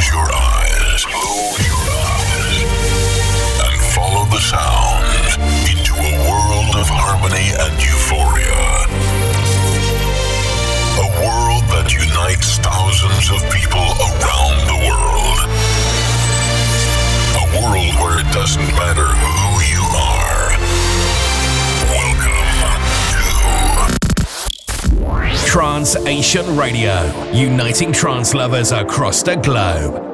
Close your eyes. Close your eyes. And follow the sound into a world of harmony and euphoria. A world that unites thousands of people around the world. A world where it doesn't matter who you are. Trans Asian Radio, uniting trance lovers across the globe.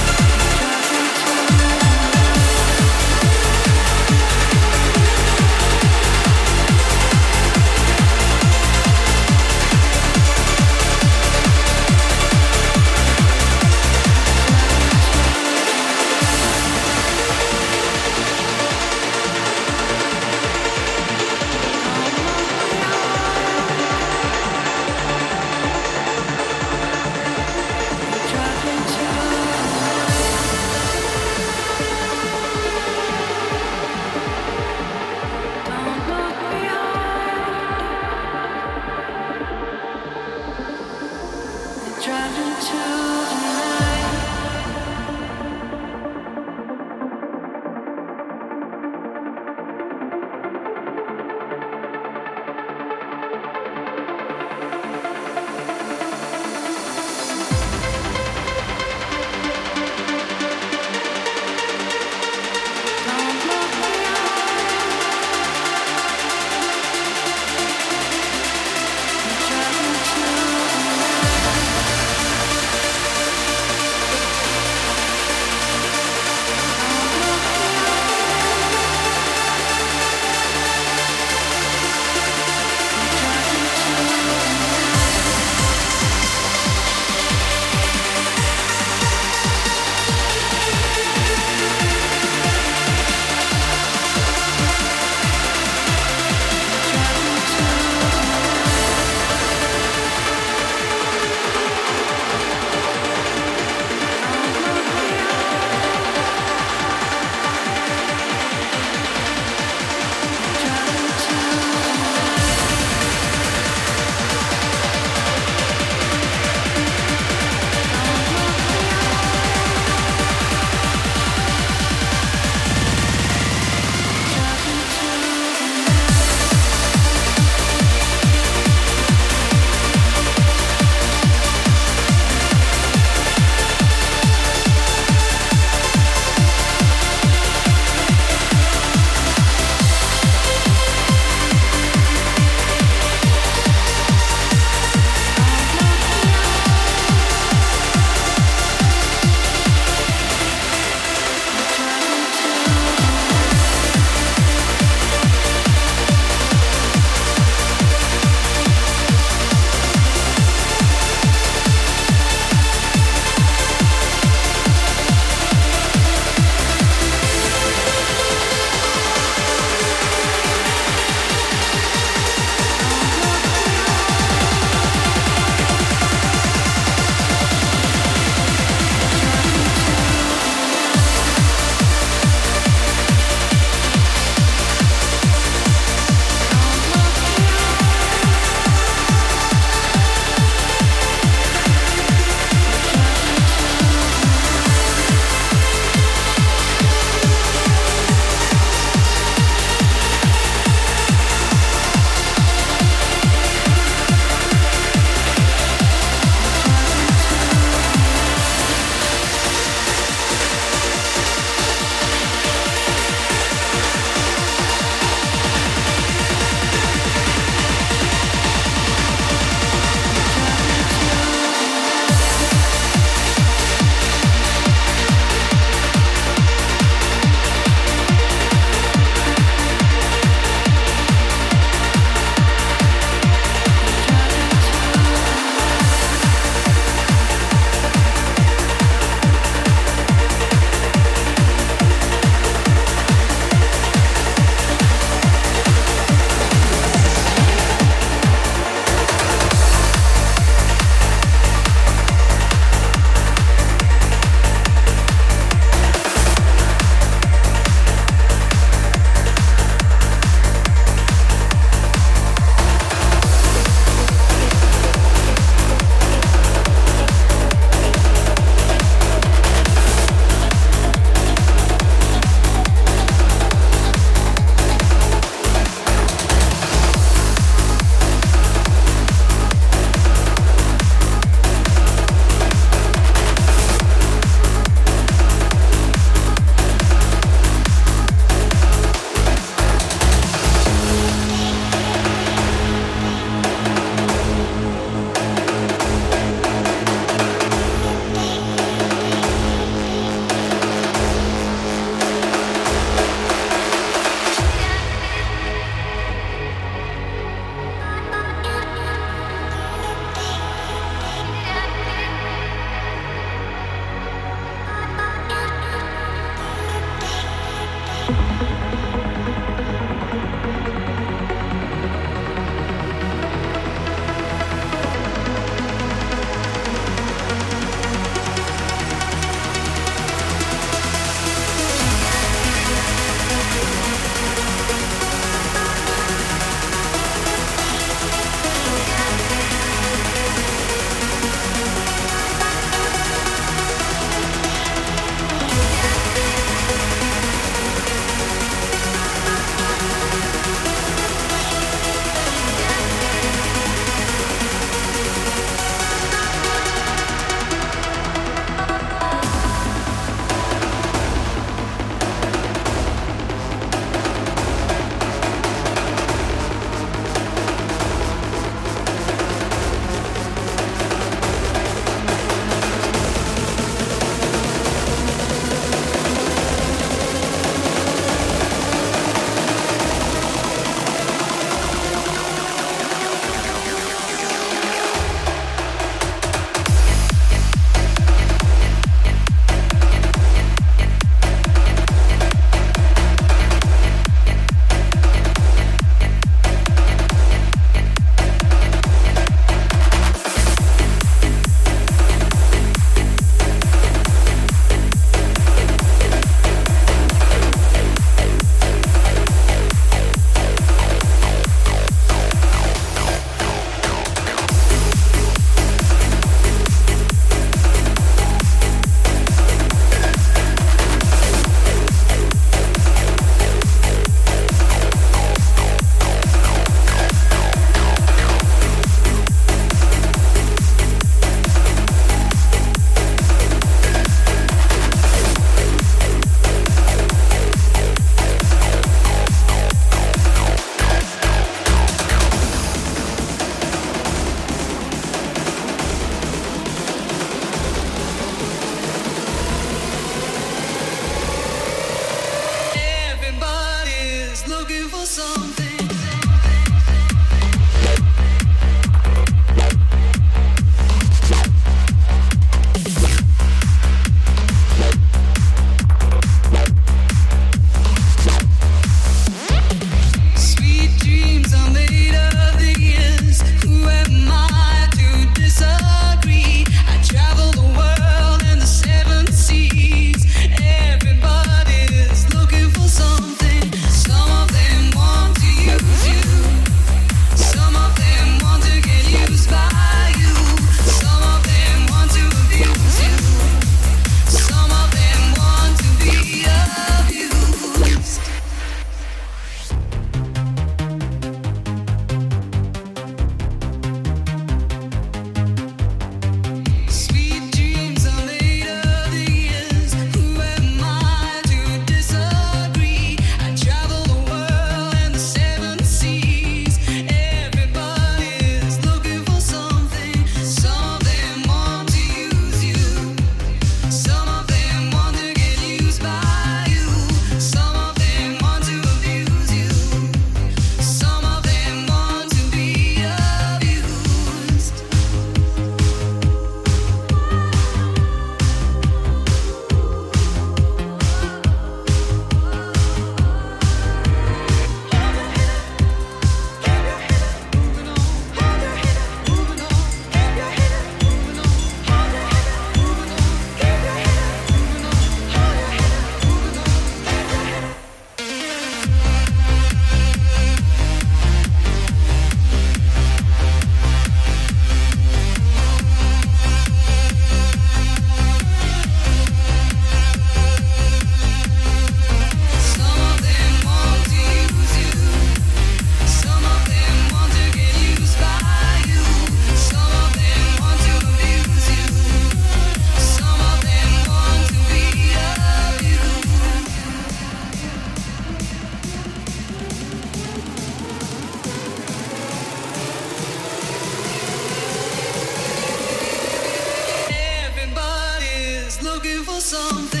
looking for something.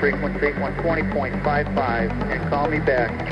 Frequency 120.55 and call me back.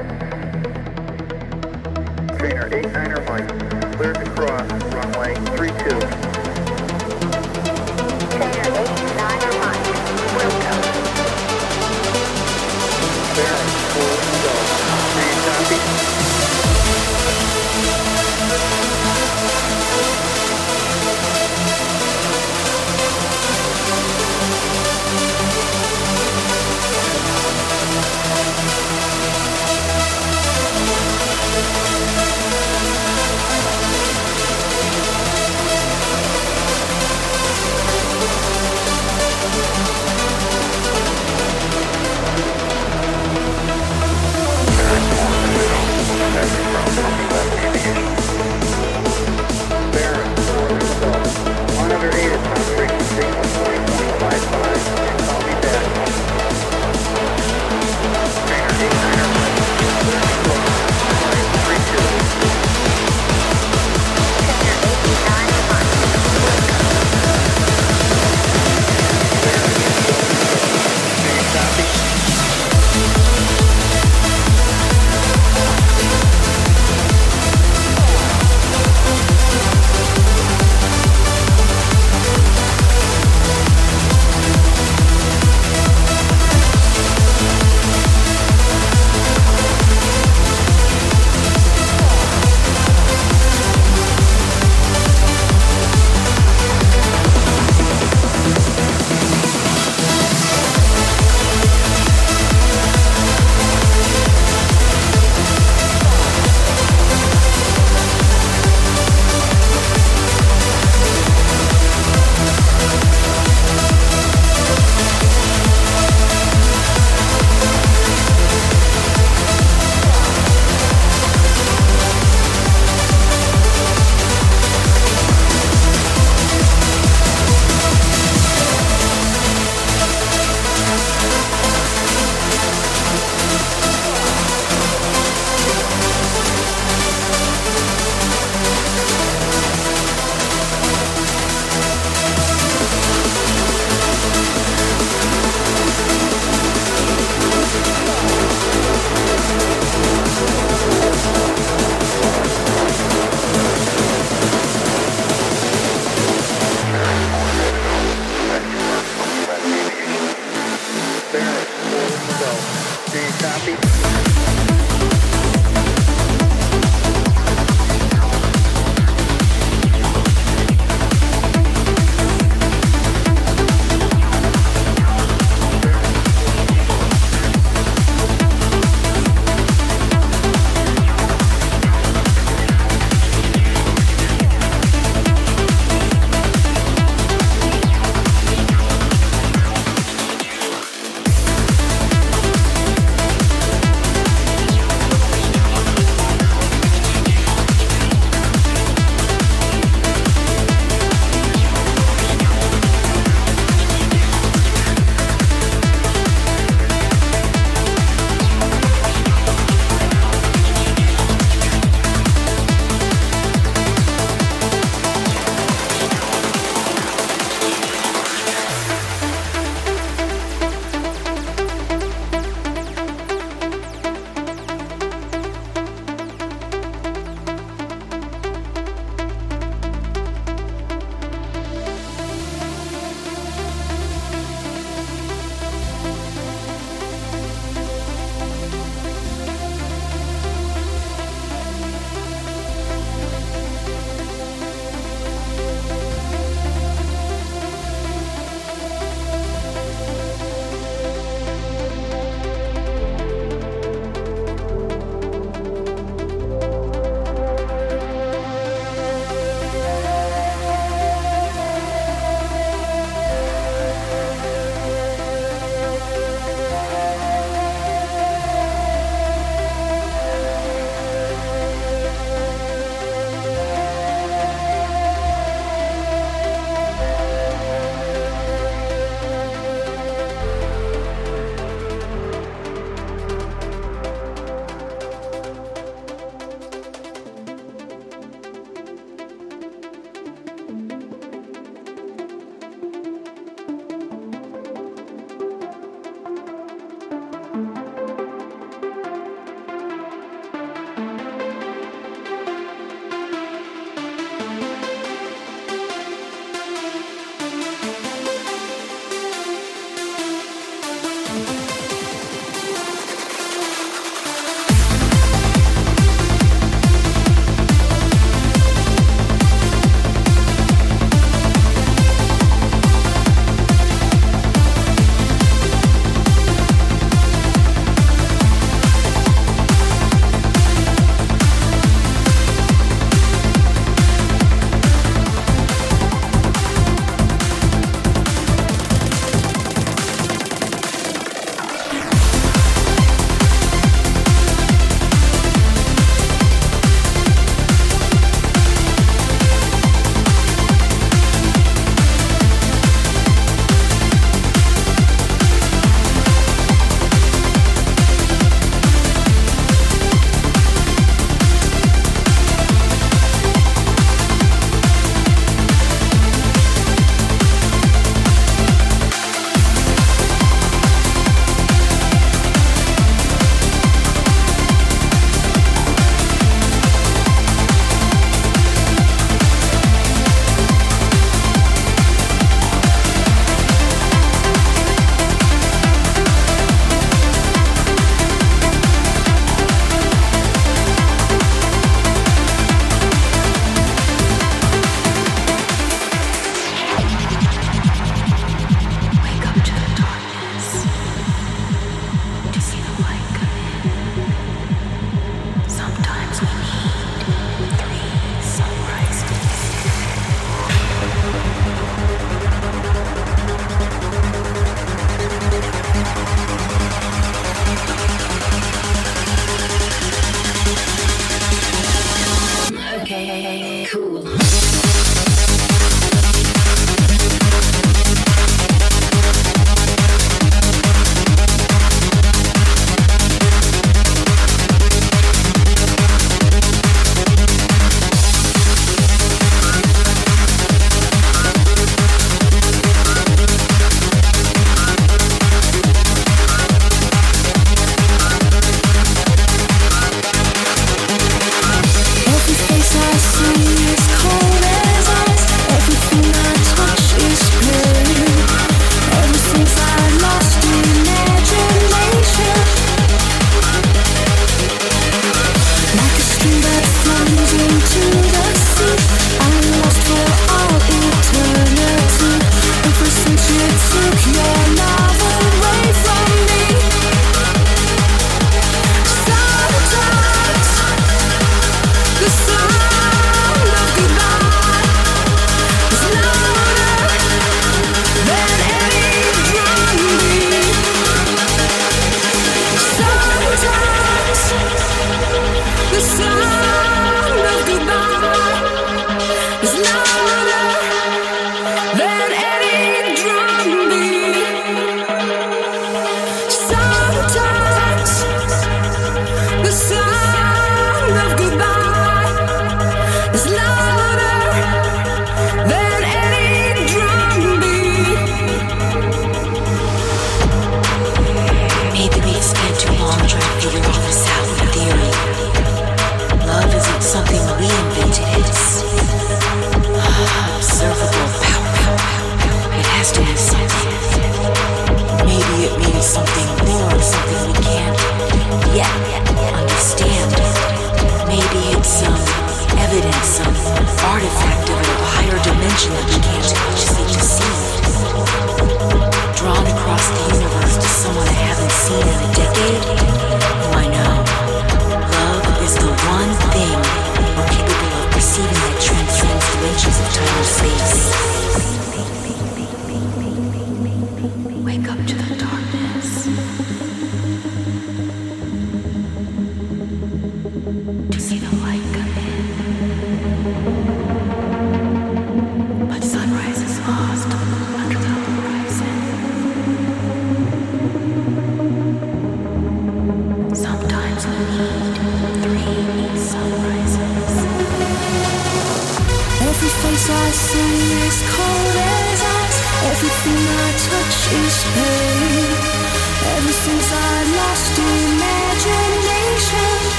see.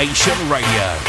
Asian Radio.